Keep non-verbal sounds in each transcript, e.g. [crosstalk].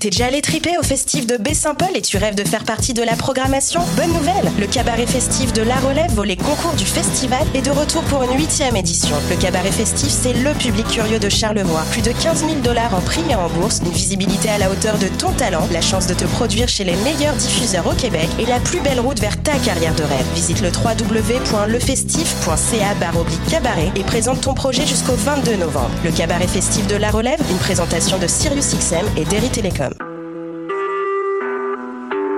T'es déjà allé triper au festif de Baie-Saint-Paul et tu rêves de faire partie de la programmation Bonne nouvelle Le cabaret festif de La Relève vaut les concours du festival et de retour pour une huitième édition. Le cabaret festif, c'est le public curieux de Charlevoix. Plus de 15 000 dollars en prix et en bourse, une visibilité à la hauteur de ton talent, la chance de te produire chez les meilleurs diffuseurs au Québec et la plus belle route vers ta carrière de rêve. Visite le www.lefestif.ca cabaret et présente ton projet jusqu'au 22 novembre. Le cabaret festif de La Relève, une présentation de SiriusXM et Derry Télécom.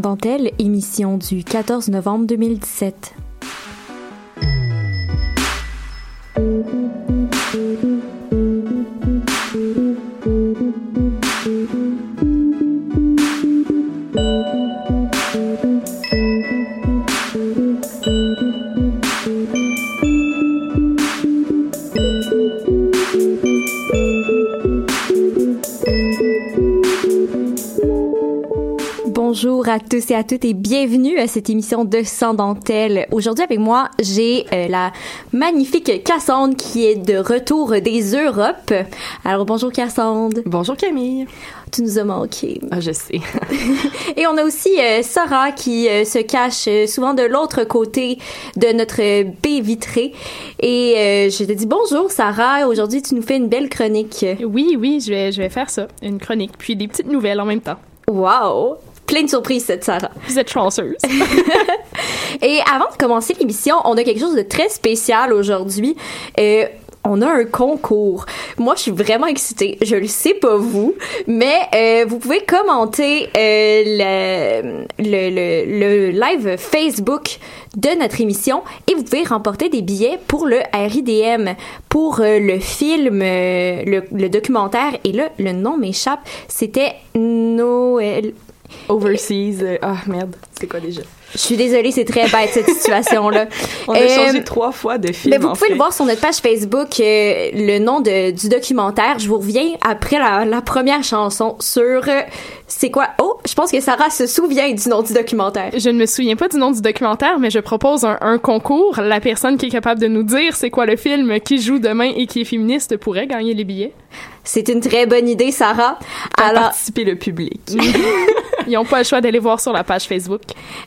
Dentelle, émission du 14 novembre 2017. Tous et à toutes et bienvenue à cette émission de Sans dentelle. Aujourd'hui avec moi, j'ai euh, la magnifique Cassandre qui est de retour des Europes. Alors bonjour Cassandre. Bonjour Camille. Tu nous as manqué. Ah, je sais. [laughs] [laughs] et on a aussi euh, Sarah qui euh, se cache souvent de l'autre côté de notre baie vitrée. Et je te dis bonjour Sarah. Aujourd'hui, tu nous fais une belle chronique. Oui, oui, je vais, je vais faire ça. Une chronique, puis des petites nouvelles en même temps. Wow! Plein de surprises, cette Sarah. [laughs] Vous êtes chanceuse. [laughs] Et avant de commencer l'émission, on a quelque chose de très spécial aujourd'hui. Euh, on a un concours. Moi, je suis vraiment excitée. Je le sais pas vous, mais euh, vous pouvez commenter euh, le, le, le, live Facebook de notre émission et vous pouvez remporter des billets pour le RIDM, pour euh, le film, le, le, documentaire. Et là, le nom m'échappe. C'était Noël. Overseas. Euh, ah, merde. C'est quoi déjà? Je suis désolée, c'est très bête cette situation-là. [laughs] On a changé trois fois de film. Mais vous pouvez le voir sur notre page Facebook, euh, le nom de, du documentaire. Je vous reviens après la, la première chanson sur euh, c'est quoi? Oh, je pense que Sarah se souvient du nom du documentaire. Je ne me souviens pas du nom du documentaire, mais je propose un, un concours. La personne qui est capable de nous dire c'est quoi le film qui joue demain et qui est féministe pourrait gagner les billets. C'est une très bonne idée, Sarah. Alors participer le public. [laughs] Ils n'ont pas le choix d'aller voir sur la page Facebook.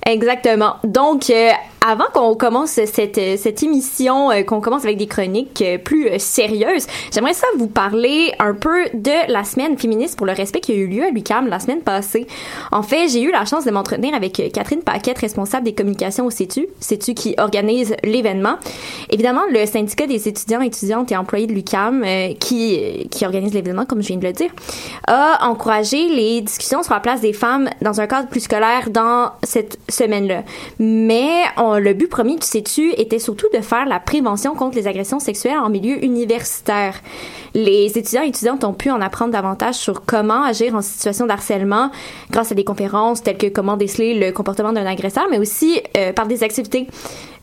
Exactement. Donc, euh, avant qu'on commence cette, cette émission, euh, qu'on commence avec des chroniques euh, plus euh, sérieuses, j'aimerais ça vous parler un peu de la semaine féministe pour le respect qui a eu lieu à l'UQAM la semaine passée. En fait, j'ai eu la chance de m'entretenir avec Catherine Paquette, responsable des communications au CETU, CETU qui organise l'événement. Évidemment, le syndicat des étudiants, étudiantes et employés de l'UQAM, qui, qui organise l'événement, comme je viens de le dire, a encouragé les discussions sur la place des femmes dans un cadre plus scolaire dans cette semaine-là. Mais le but premier du CETU était surtout de faire la prévention contre les agressions sexuelles en milieu universitaire. Les étudiants et étudiantes ont pu en apprendre davantage sur comment agir en situation d'harcèlement grâce à des conférences telles que comment déceler le comportement d'un agresseur, mais aussi euh, par des activités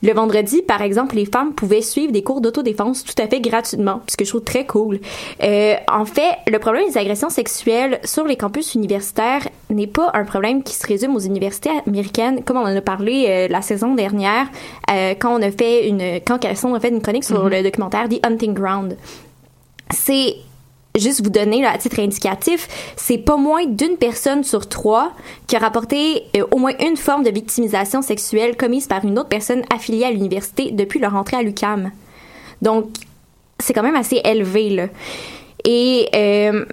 Le vendredi, par exemple, les femmes pouvaient suivre des cours d'autodéfense tout à fait gratuitement, ce que je trouve très cool. Euh, en fait, le problème des agressions sexuelles sur les campus universitaires n'est pas un problème qui se résume aux universités américaines, comme on en a parlé euh, la saison dernière, euh, quand on a fait une, quand a fait une chronique sur Mm-hmm. le documentaire The Hunting Ground. C'est juste vous donner là, à titre indicatif, c'est pas moins d'une personne sur trois qui a rapporté euh, au moins une forme de victimisation sexuelle commise par une autre personne affiliée à l'université depuis leur entrée à l'UCAM. Donc, c'est quand même assez élevé, là. Et euh,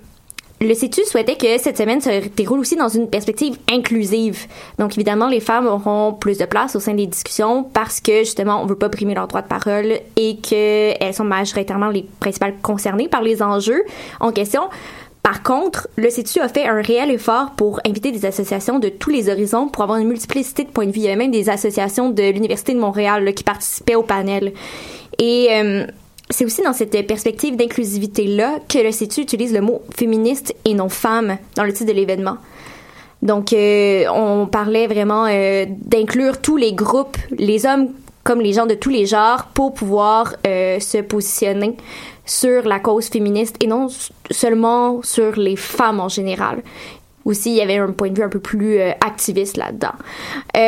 le CETU souhaitait que cette semaine se déroule aussi dans une perspective inclusive. Donc, évidemment, les femmes auront plus de place au sein des discussions parce que, justement, on veut pas brimer leur droit de parole et qu'elles sont majoritairement les principales concernées par les enjeux en question. Par contre, le CETU a fait un réel effort pour inviter des associations de tous les horizons pour avoir une multiplicité de points de vue. Il y avait même des associations de l'Université de Montréal qui participaient au panel. Et euh, c'est aussi dans cette perspective d'inclusivité-là que le CETU utilise le mot féministe et non femme dans le titre de l'événement. Donc, euh, on parlait vraiment euh, d'inclure tous les groupes, les hommes comme les gens de tous les genres, pour pouvoir euh, se positionner sur la cause féministe et non seulement sur les femmes en général. Aussi, il y avait un point de vue un peu plus activiste là-dedans.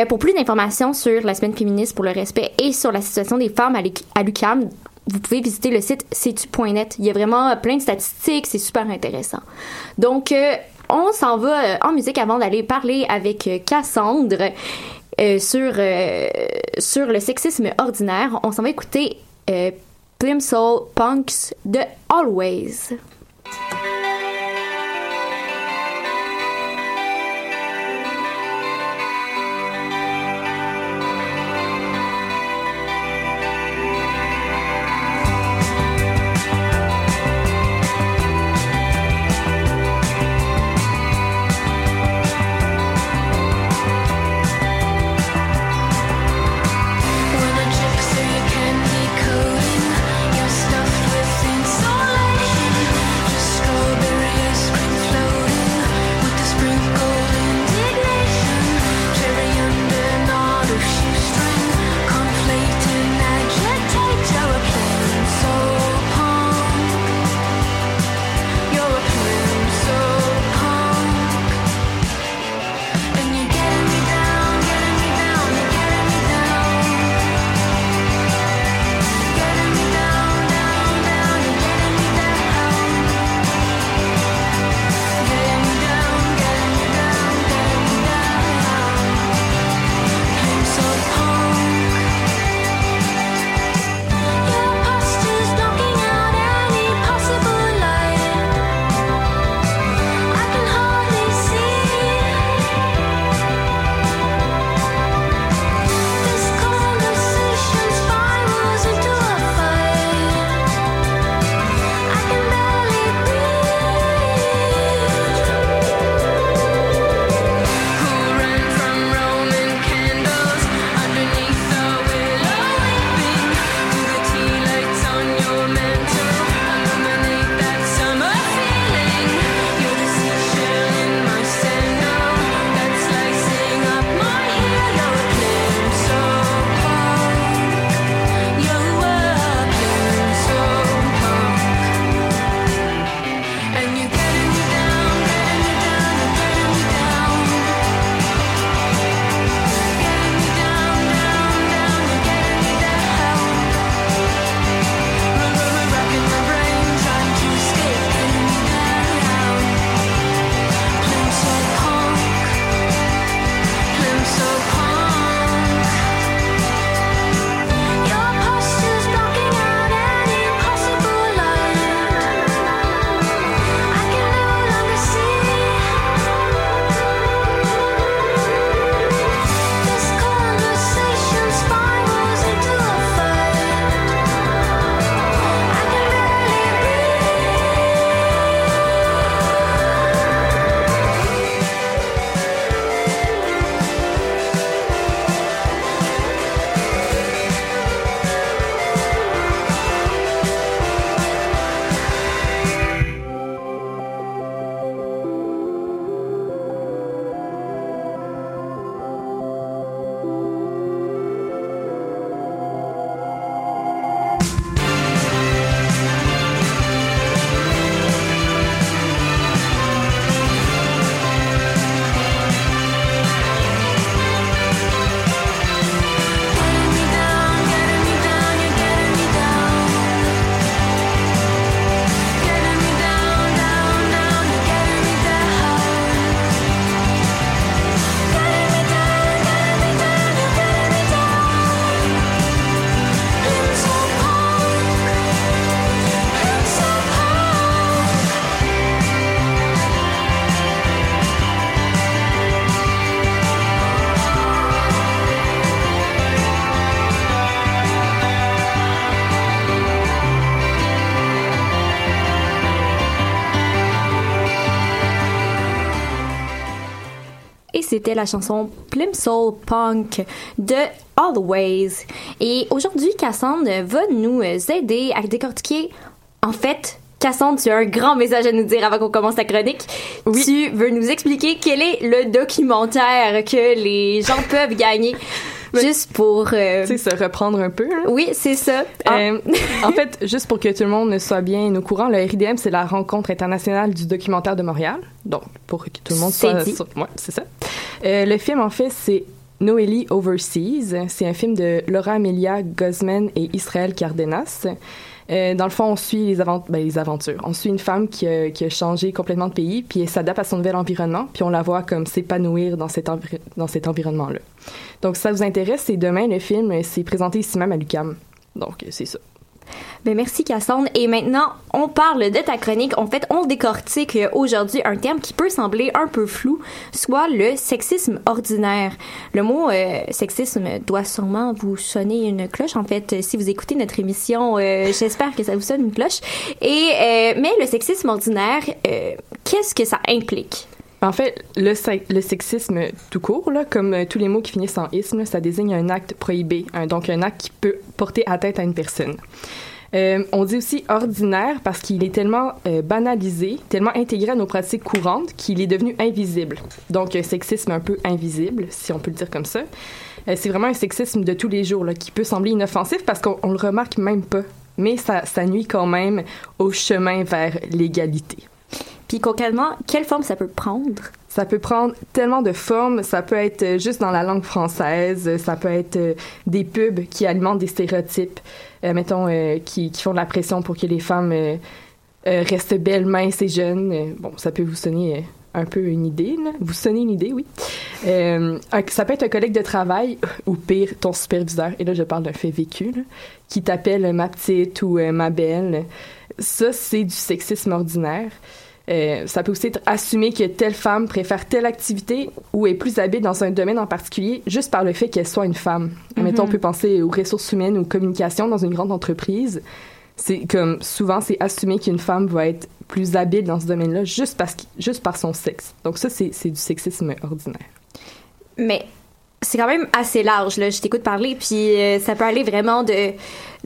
Pour plus d'informations sur la semaine féministe pour le respect et sur la situation des femmes à l'UQAM, vous pouvez visiter le site cetu.net. Il y a vraiment euh, plein de statistiques, c'est super intéressant. Donc, euh, on s'en va euh, en musique avant d'aller parler avec Cassandre sur, sur le sexisme ordinaire. On s'en va écouter Plimsoll Punks de Always. C'était la chanson Plimsoll Punk de Always. Et aujourd'hui, Cassandre va nous aider à décortiquer, en fait, Cassandre, tu as un grand message à nous dire avant qu'on commence ta chronique. Oui. Tu veux nous expliquer quel est le documentaire que les gens peuvent gagner juste pour euh... tu sais se reprendre un peu hein? oui c'est ça. Euh, [laughs] en fait juste pour que tout le monde soit bien au courant le RIDM c'est la rencontre internationale du documentaire de Montréal. Donc pour que tout le monde soit ouais c'est ça. Euh, le film en fait c'est Noélie Overseas. C'est un film de Laura Amelia Guzman et Israël Cardenas euh, dans le fond, on suit les, ben, aventures. On suit une femme qui a, changé complètement de pays, puis elle s'adapte à son nouvel environnement, puis on la voit comme s'épanouir dans cet, dans cet environnement-là. Donc, si ça vous intéresse, c'est demain, le film, c'est présenté ici même à l'UCAM. Donc, c'est ça. Ben merci Cassandre. Et maintenant, on parle de ta chronique. En fait, on décortique aujourd'hui un terme qui peut sembler un peu flou, soit le sexisme ordinaire. Le mot euh, sexisme doit sûrement vous sonner une cloche. En fait, si vous écoutez notre émission, euh, [laughs] j'espère que ça vous sonne une cloche. Et euh, mais le sexisme ordinaire, euh, qu'est-ce que ça implique? En fait, le, sexisme tout court, comme euh, tous les mots qui finissent en isme, ça désigne un acte prohibé, donc un acte qui peut porter atteinte à une personne. Euh, on dit aussi ordinaire parce qu'il est tellement euh, banalisé, tellement intégré à nos pratiques courantes qu'il est devenu invisible. Donc un sexisme un peu invisible, si on peut le dire comme ça. C'est vraiment un sexisme de tous les jours qui peut sembler inoffensif parce qu'on le remarque même pas, mais ça nuit quand même au chemin vers l'égalité. Puis concrètement, quelle forme ça peut prendre? Ça peut prendre tellement de formes. Ça peut être juste dans la langue française. Ça peut être des pubs qui alimentent des stéréotypes, euh, mettons, euh, qui, qui, font de la pression pour que les femmes euh, restent belles, minces et jeunes. bon, ça peut vous sonner un peu une idée. Là. Vous sonnez une idée, oui. Euh, ça peut être un collègue de travail ou pire, ton superviseur. Et là, je parle d'un fait vécu, là, qui t'appelle ma petite ou euh, ma belle. Ça, c'est du sexisme ordinaire. Euh, ça peut aussi être assumé que telle femme préfère telle activité ou est plus habile dans un domaine en particulier juste par le fait qu'elle soit une femme. Mm -hmm. Mettons, on peut penser aux ressources humaines ou communication dans une grande entreprise. C'est comme souvent, c'est assumé qu'une femme va être plus habile dans ce domaine-là juste, parce juste par son sexe. Donc ça, c'est du sexisme ordinaire. Mais c'est quand même assez large, là. Je t'écoute parler, puis euh, ça peut aller vraiment de,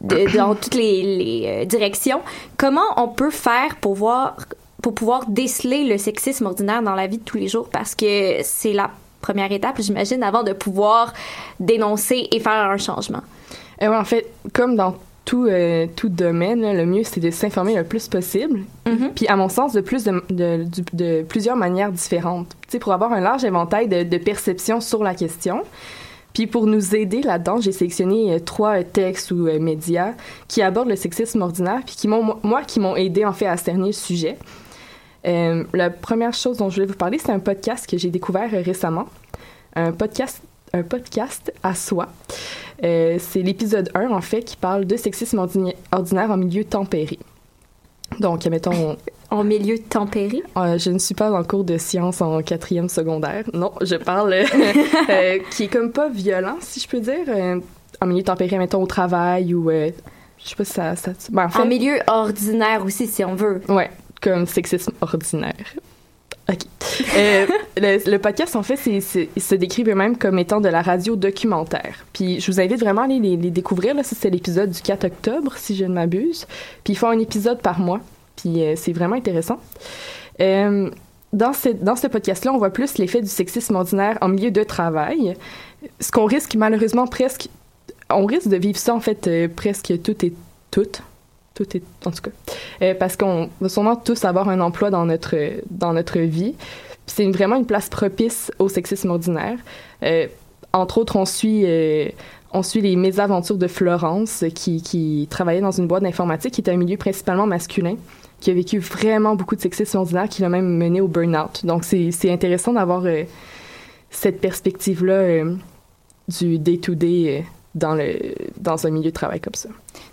de dans toutes les, les euh, directions. Comment on peut faire pour voir pour pouvoir déceler le sexisme ordinaire dans la vie de tous les jours parce que c'est la première étape, j'imagine, avant de pouvoir dénoncer et faire un changement. Et ouais, en fait, comme dans tout, euh, tout domaine, là, le mieux, c'est de s'informer le plus possible. Mm -hmm. Puis, à mon sens, de, plus de, de, de, de plusieurs manières différentes. Tu sais, pour avoir un large éventail de, de perceptions sur la question. Puis pour nous aider là-dedans, j'ai sélectionné euh, trois textes ou euh, médias qui abordent le sexisme ordinaire, puis qui m'ont, moi, qui m'ont aidé en fait à cerner le sujet. Euh, la première chose dont je voulais vous parler, c'est un podcast que j'ai découvert récemment. Un podcast, un podcast à soi. Euh, c'est l'épisode 1, en fait, qui parle de sexisme ordinaire, ordinaire en milieu tempéré. Donc, mettons... [laughs] en milieu tempéré? Euh, je ne suis pas en cours de sciences en quatrième secondaire. Non, je parle... euh, [laughs] qui est comme pas violent, si je peux dire. Euh, en milieu tempéré, mettons, au travail ou... je sais pas si ça... ça ben, en, fait, en milieu ordinaire aussi, si on veut. Ouais, comme sexisme ordinaire. OK. [laughs] euh, le, le, podcast, en fait, c'est, il se décrit eux-mêmes comme étant de la radio documentaire. Puis je vous invite vraiment à aller les, les découvrir. Là, c'est l'épisode du 4 octobre, si je ne m'abuse. Puis ils font un épisode par mois. Puis euh, c'est vraiment intéressant. Euh, dans, ce, dans ce podcast-là, on voit plus l'effet du sexisme ordinaire en milieu de travail. Ce qu'on risque malheureusement presque... On risque de vivre ça, en fait, presque tout et toutes tout est en tout cas. Euh, parce qu'on va sûrement tous avoir un emploi dans notre dans notre vie. C'est vraiment une place propice au sexisme ordinaire. Euh, entre autres on suit euh, on suit les mésaventures de Florence qui, qui travaillait dans une boîte d'informatique qui était un milieu principalement masculin qui a vécu vraiment beaucoup de sexisme ordinaire qui l'a même mené au burn-out. Donc c'est intéressant d'avoir cette perspective là du day-to-day -day, dans le dans un milieu de travail comme ça.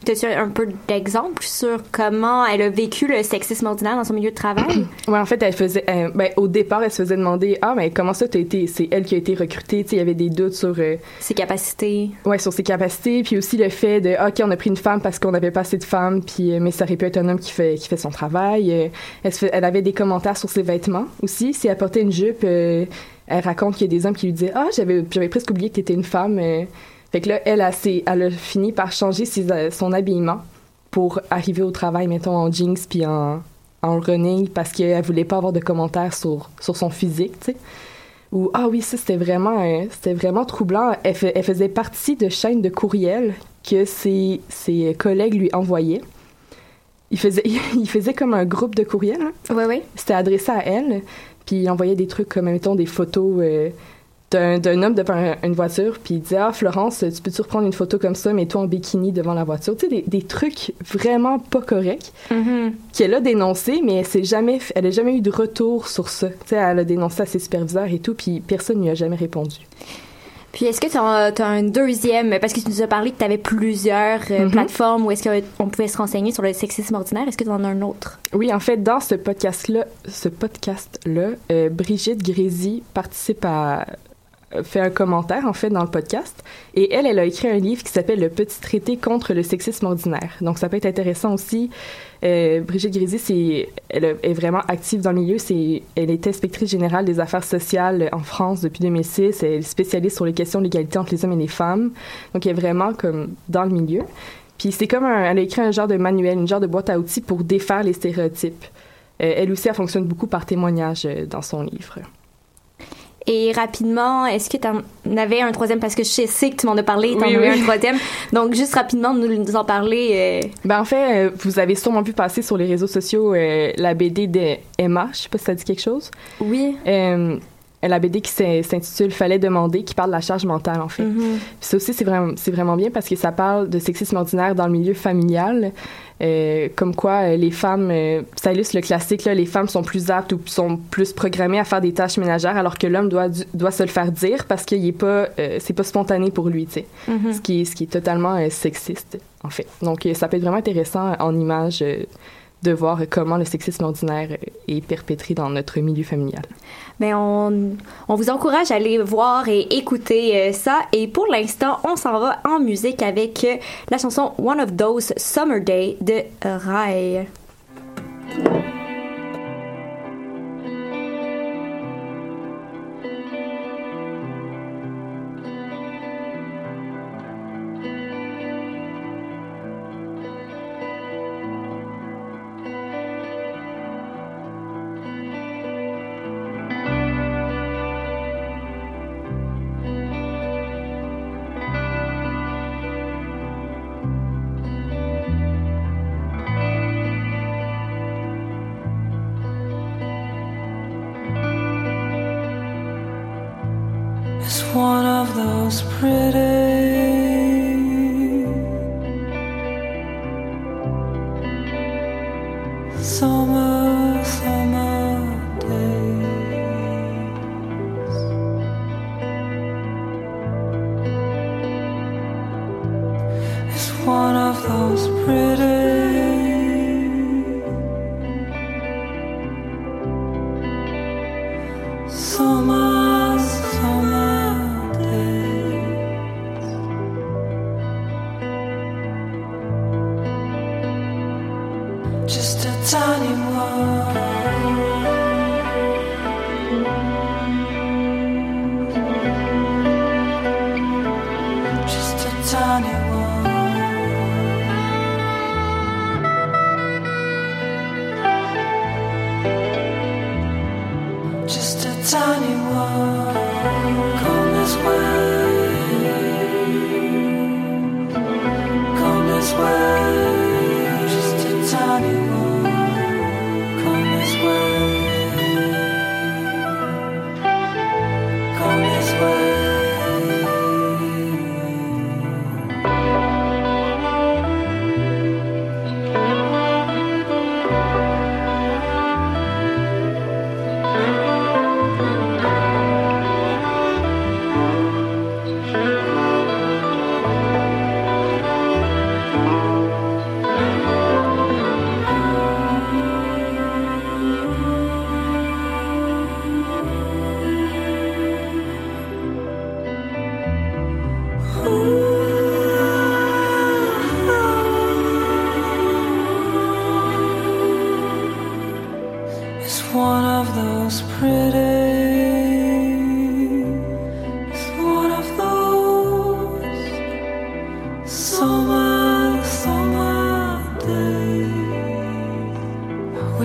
As-tu un peu d'exemple sur comment elle a vécu le sexisme ordinaire dans son milieu de travail? [clears throat] ouais, en fait, elle faisait, euh, ben, au départ, elle se faisait demander, ah, mais comment ça, t'as été, c'est elle qui a été recrutée, tu sais, il y avait des doutes sur euh, ses capacités. Ouais, sur ses capacités, puis aussi le fait de, ok, on a pris une femme parce qu'on n'avait pas assez de femmes, puis euh, mais ça aurait pu être un homme qui fait qui fait son travail. elle, fait, elle avait des commentaires sur ses vêtements aussi, si elle portait une jupe elle raconte qu'il y a des hommes qui lui disaient ah j'avais j'avais presque oublié que t'étais une femme. Fait que là elle a, s'est- elle a fini par changer ses, euh, son habillement pour arriver au travail mettons en jeans puis en en running parce qu'elle voulait pas avoir de commentaires sur sur son physique, tu sais. Ou ah oui ça c'était vraiment euh, c'était vraiment troublant. Elle, fait- elle faisait partie de chaînes de courriels que ses ses collègues lui envoyaient. Il faisait [laughs] il faisait comme un groupe de courriels. hein. Oui, oui. C'était adressé à elle, puis il envoyait des trucs comme, mettons, des photos euh, d'un, homme devant un- une voiture, puis il disait Ah, Florence, tu peux-tu reprendre une photo comme ça, mais toi en bikini devant la voiture Tu sais, des, des trucs vraiment pas corrects Mhm. qu'elle a dénoncé, mais elle s'est jamais, elle a jamais eu de retour sur ça. Tu sais, elle a dénoncé à ses superviseurs et tout, puis personne ne lui a jamais répondu. Puis est-ce que tu as, un deuxième, parce que tu nous as parlé que tu avais plusieurs euh, Mhm. plateformes où est-ce qu'on pouvait se renseigner sur le sexisme ordinaire, est-ce que tu en as un autre? Oui, en fait, dans ce podcast-là, ce podcast-là, euh, Brigitte Grézy participe à fait un commentaire en fait dans le podcast. Et elle elle a écrit un livre qui s'appelle le petit traité contre le sexisme ordinaire. Donc ça peut être intéressant aussi. Euh, Brigitte Grézy c'est elle est vraiment active dans le milieu. C'est elle est inspectrice générale des affaires sociales en France depuis 2006 elle est spécialiste sur les questions de l'égalité entre les hommes et les femmes. Donc elle est vraiment comme dans le milieu. Puis c'est comme elle a écrit un genre de manuel une genre de boîte à outils pour défaire les stéréotypes. Euh, elle aussi elle fonctionne beaucoup par témoignage euh, dans son livre Et rapidement, est-ce que tu en avais un troisième? Parce que je sais que tu m'en as parlé, tu en Oui, avais oui. un troisième. Donc, juste rapidement, nous, nous en parler. euh, Ben en fait, euh, vous avez sûrement vu passer sur les réseaux sociaux euh, la BD de Emma. Je sais pas si ça dit quelque chose. Oui. Euh, la BD qui s'in- s'intitule Fallait demander, qui parle de la charge mentale en fait. Puis Ça aussi, c'est vraiment, c'est vraiment bien parce que ça parle de sexisme ordinaire dans le milieu familial. Euh, comme quoi, euh, les femmes, euh, ça illustre le classique, là, les femmes sont plus aptes ou sont plus programmées à faire des tâches ménagères alors que l'homme doit, doit se le faire dire parce qu'il est pas, euh, c'est pas spontané pour lui, tu sais. Mhm. Ce qui est, ce qui est totalement sexiste, en fait. Donc, euh, ça peut être vraiment intéressant en image euh, de voir comment le sexisme ordinaire est perpétré dans notre milieu familial. Ben, on, on vous encourage à aller voir et écouter euh, ça. Et pour l'instant, on s'en va en musique avec euh, la chanson One of Those Summer Day de Rai.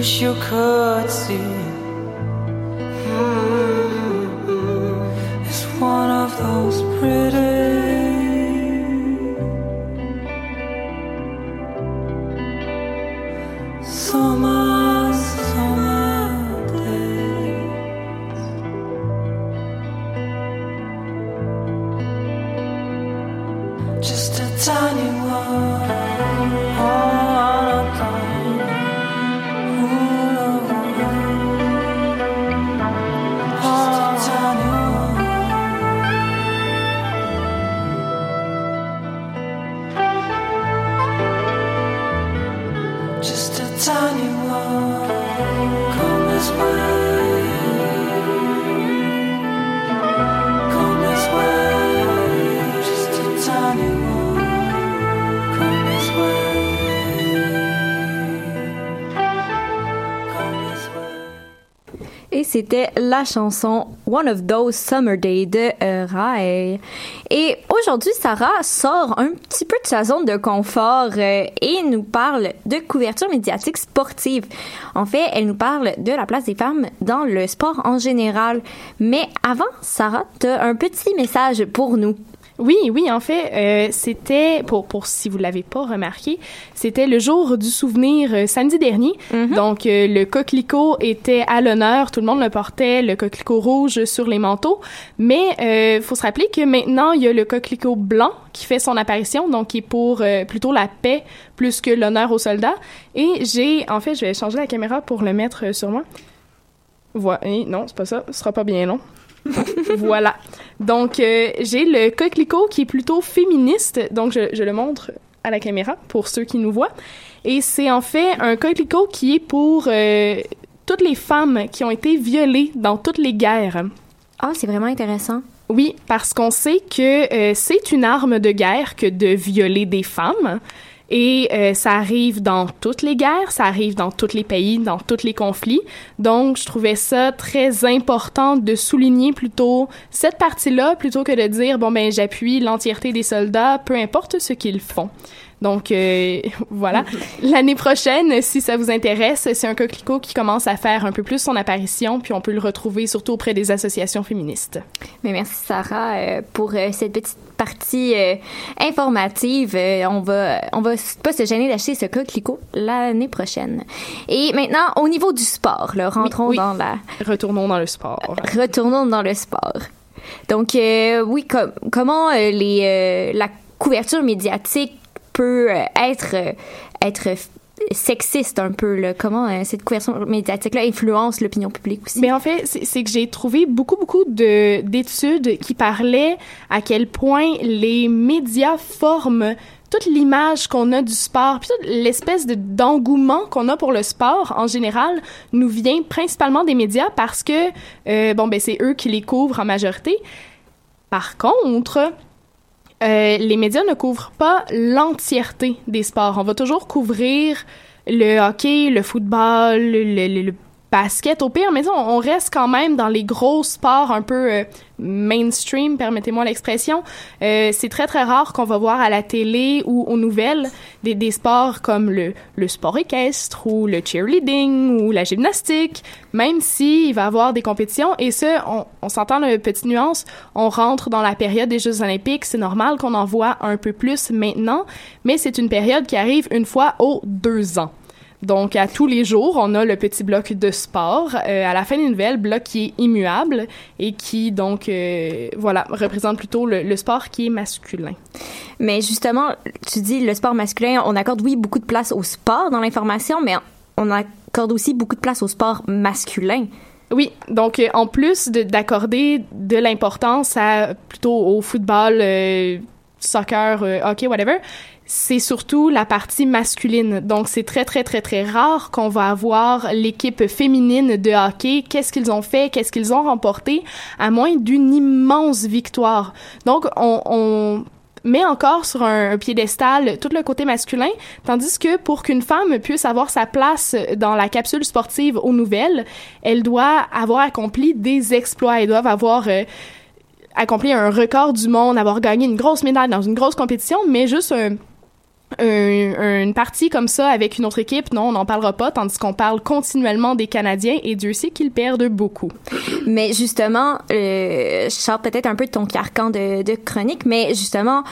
Wish you could see. Mm, It's one of those pretty. C'était la chanson One of Those Summer Days de euh. Et aujourd'hui, Sarah sort un petit peu de sa zone de confort euh, et nous parle de couverture médiatique sportive. En fait, elle nous parle de la place des femmes dans le sport en général. Mais avant, Sarah, tu as un petit message pour nous. Oui, oui, en fait, euh, c'était, pour, pour si vous l'avez pas remarqué, c'était le jour du souvenir euh, samedi dernier. Donc, euh, le coquelicot était à l'honneur, tout le monde le portait, le coquelicot rouge sur les manteaux. Mais il faut se rappeler que maintenant, il y a le coquelicot blanc qui fait son apparition, donc qui est pour euh, plutôt la paix plus que l'honneur aux soldats. Et j'ai, en fait, je vais changer la caméra pour le mettre euh, sur moi. Voilà, Eh, non, c'est pas ça, ce sera pas bien long. [laughs] voilà. Donc, euh, j'ai le coquelicot qui est plutôt féministe. Donc, je, je le montre à la caméra pour ceux qui nous voient. Et c'est en fait un coquelicot qui est pour euh, toutes les femmes qui ont été violées dans toutes les guerres. Ah, c'est vraiment intéressant. Oui, parce qu'on sait que euh, c'est une arme de guerre que de violer des femmes. Et euh, ça arrive dans toutes les guerres, ça arrive dans tous les pays, dans tous les conflits. Donc, je trouvais ça très important de souligner plutôt cette partie-là plutôt que de dire, bon, ben, j'appuie l'entièreté des soldats, peu importe ce qu'ils font. Donc, euh, [laughs] voilà. L'année prochaine, si ça vous intéresse, c'est un coquelicot qui commence à faire un peu plus son apparition, puis on peut le retrouver surtout auprès des associations féministes. Mais merci Sarah euh, pour euh, cette petite partie informative. On va on va pas se gêner d'acheter ce coquelicot l'année prochaine. Et maintenant au niveau du sport, là, rentrons oui. dans la Retournons dans le sport. retournons dans le sport. Donc oui, com- comment les la couverture médiatique peut euh, être euh, être sexiste un peu là. Comment euh, cette couverture médiatique là influence l'opinion publique aussi? Mais en fait, c'est que j'ai trouvé beaucoup, beaucoup de d'études qui parlaient à quel point les médias forment toute l'image qu'on a du sport, puis toute l'espèce de d'engouement qu'on a pour le sport en général nous vient principalement des médias parce que bon ben c'est eux qui les couvrent en majorité. Par contre, euh, les médias ne couvrent pas l'entièreté des sports. On va toujours couvrir le hockey, le football, le, basket au pire, mais on, on reste quand même dans les gros sports un peu euh, mainstream, permettez-moi l'expression. Euh, c'est très très rare qu'on va voir à la télé ou aux nouvelles des, des sports comme le, le sport équestre ou le cheerleading ou la gymnastique, même s'il va y avoir des compétitions. Et ça, on, on s'entend la petite nuance, on rentre dans la période des Jeux olympiques, c'est normal qu'on en voit un peu plus maintenant, mais c'est une période qui arrive une fois aux deux ans. Donc, à tous les jours, on a le petit bloc de sport. Euh, à la fin des nouvelles, bloc qui est immuable et qui, donc, euh, voilà, représente plutôt le, le sport qui est masculin. Mais justement, tu dis le sport masculin, on accorde oui beaucoup de place au sport dans l'information, mais on accorde aussi beaucoup de place au sport masculin. Oui, donc euh, en plus de- d'accorder de, l'importance à plutôt au football, soccer, hockey, whatever, c'est surtout la partie masculine. Donc c'est très très très très rare qu'on va avoir l'équipe féminine de hockey. Qu'est-ce qu'ils ont fait, qu'est-ce qu'ils ont remporté, à moins d'une immense victoire. Donc on, met encore sur un, piédestal tout le côté masculin, tandis que pour qu'une femme puisse avoir sa place dans la capsule sportive aux nouvelles, elle doit avoir accompli des exploits, elle doit avoir euh, accompli un record du monde, avoir gagné une grosse médaille dans une grosse compétition, mais juste un, une partie comme ça avec une autre équipe, non, on n'en parlera pas, tandis qu'on parle continuellement des Canadiens et Dieu sait qu'ils perdent beaucoup. Mais justement, euh, je sors peut-être un peu de ton carcan de, chronique, mais justement,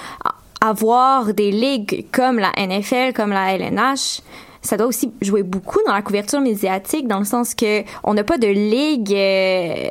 avoir des ligues comme la NFL, comme la LNH, ça doit aussi jouer beaucoup dans la couverture médiatique, dans le sens que on n'a pas de ligue euh,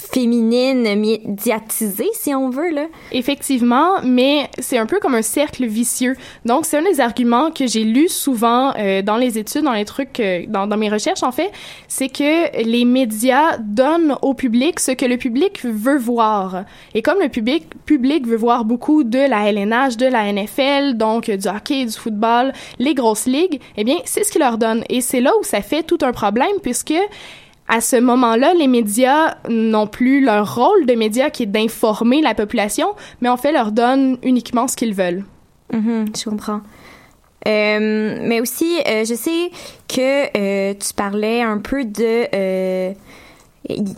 féminine médiatisée, si on veut, là. Effectivement, mais c'est un peu comme un cercle vicieux. Donc, c'est un des arguments que j'ai lu souvent euh, dans les études, dans les trucs, euh, dans, dans, mes recherches, en fait, c'est que les médias donnent au public ce que le public veut voir. Et comme le public, public veut voir beaucoup de la LNH, de la NFL, donc du hockey, du football, les grosses ligues, eh bien, c'est ce qu'ils leur donnent. Et c'est là où ça fait tout un problème, puisque à ce moment-là, les médias n'ont plus leur rôle de médias qui est d'informer la population, mais en fait leur donnent uniquement ce qu'ils veulent. Mm je comprends. Euh, mais aussi, euh, je sais que euh, tu parlais un peu de...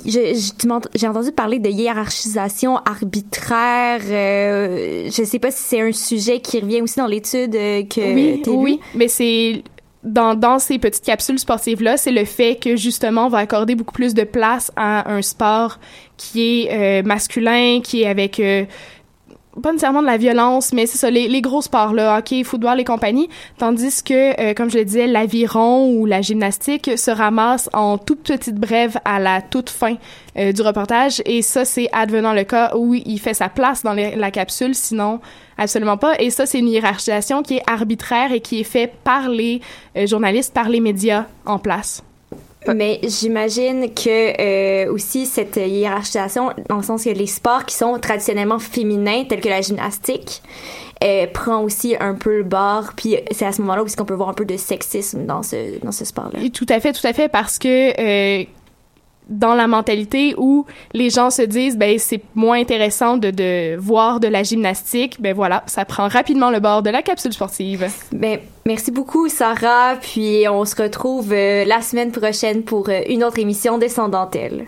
J'ai entendu parler de hiérarchisation arbitraire. Je sais pas si c'est un sujet qui revient aussi dans l'étude que oui, oui, mais c'est dans, dans ces petites capsules sportives-là, c'est le fait que justement, on va accorder beaucoup plus de place à un sport qui est euh, masculin, qui est avec euh, pas nécessairement de la violence, mais c'est ça, les, les, gros sports, là, hockey, football et compagnie, tandis que, euh, comme je le disais, l'aviron ou la gymnastique se ramasse en toute petite brève à la toute fin euh, du reportage, et ça, c'est advenant le cas où il fait sa place dans les, la capsule, sinon, absolument pas. Et ça, c'est une hiérarchisation qui est arbitraire et qui est faite par les euh, journalistes, par les médias en place. Mais j'imagine que euh, aussi cette hiérarchisation, dans le sens que les sports qui sont traditionnellement féminins, tels que la gymnastique, euh, prend aussi un peu le bord. Puis c'est à ce moment-là aussi qu'on peut voir un peu de sexisme dans ce dans ce sport-là. Tout à fait, tout à fait, parce que euh, dans la mentalité où les gens se disent ben c'est moins intéressant de, de voir de la gymnastique. Ben voilà ça prend rapidement le bord de la capsule sportive. Ben merci beaucoup Sarah. Puis on se retrouve euh, la semaine prochaine pour euh, une autre émission Descendantelle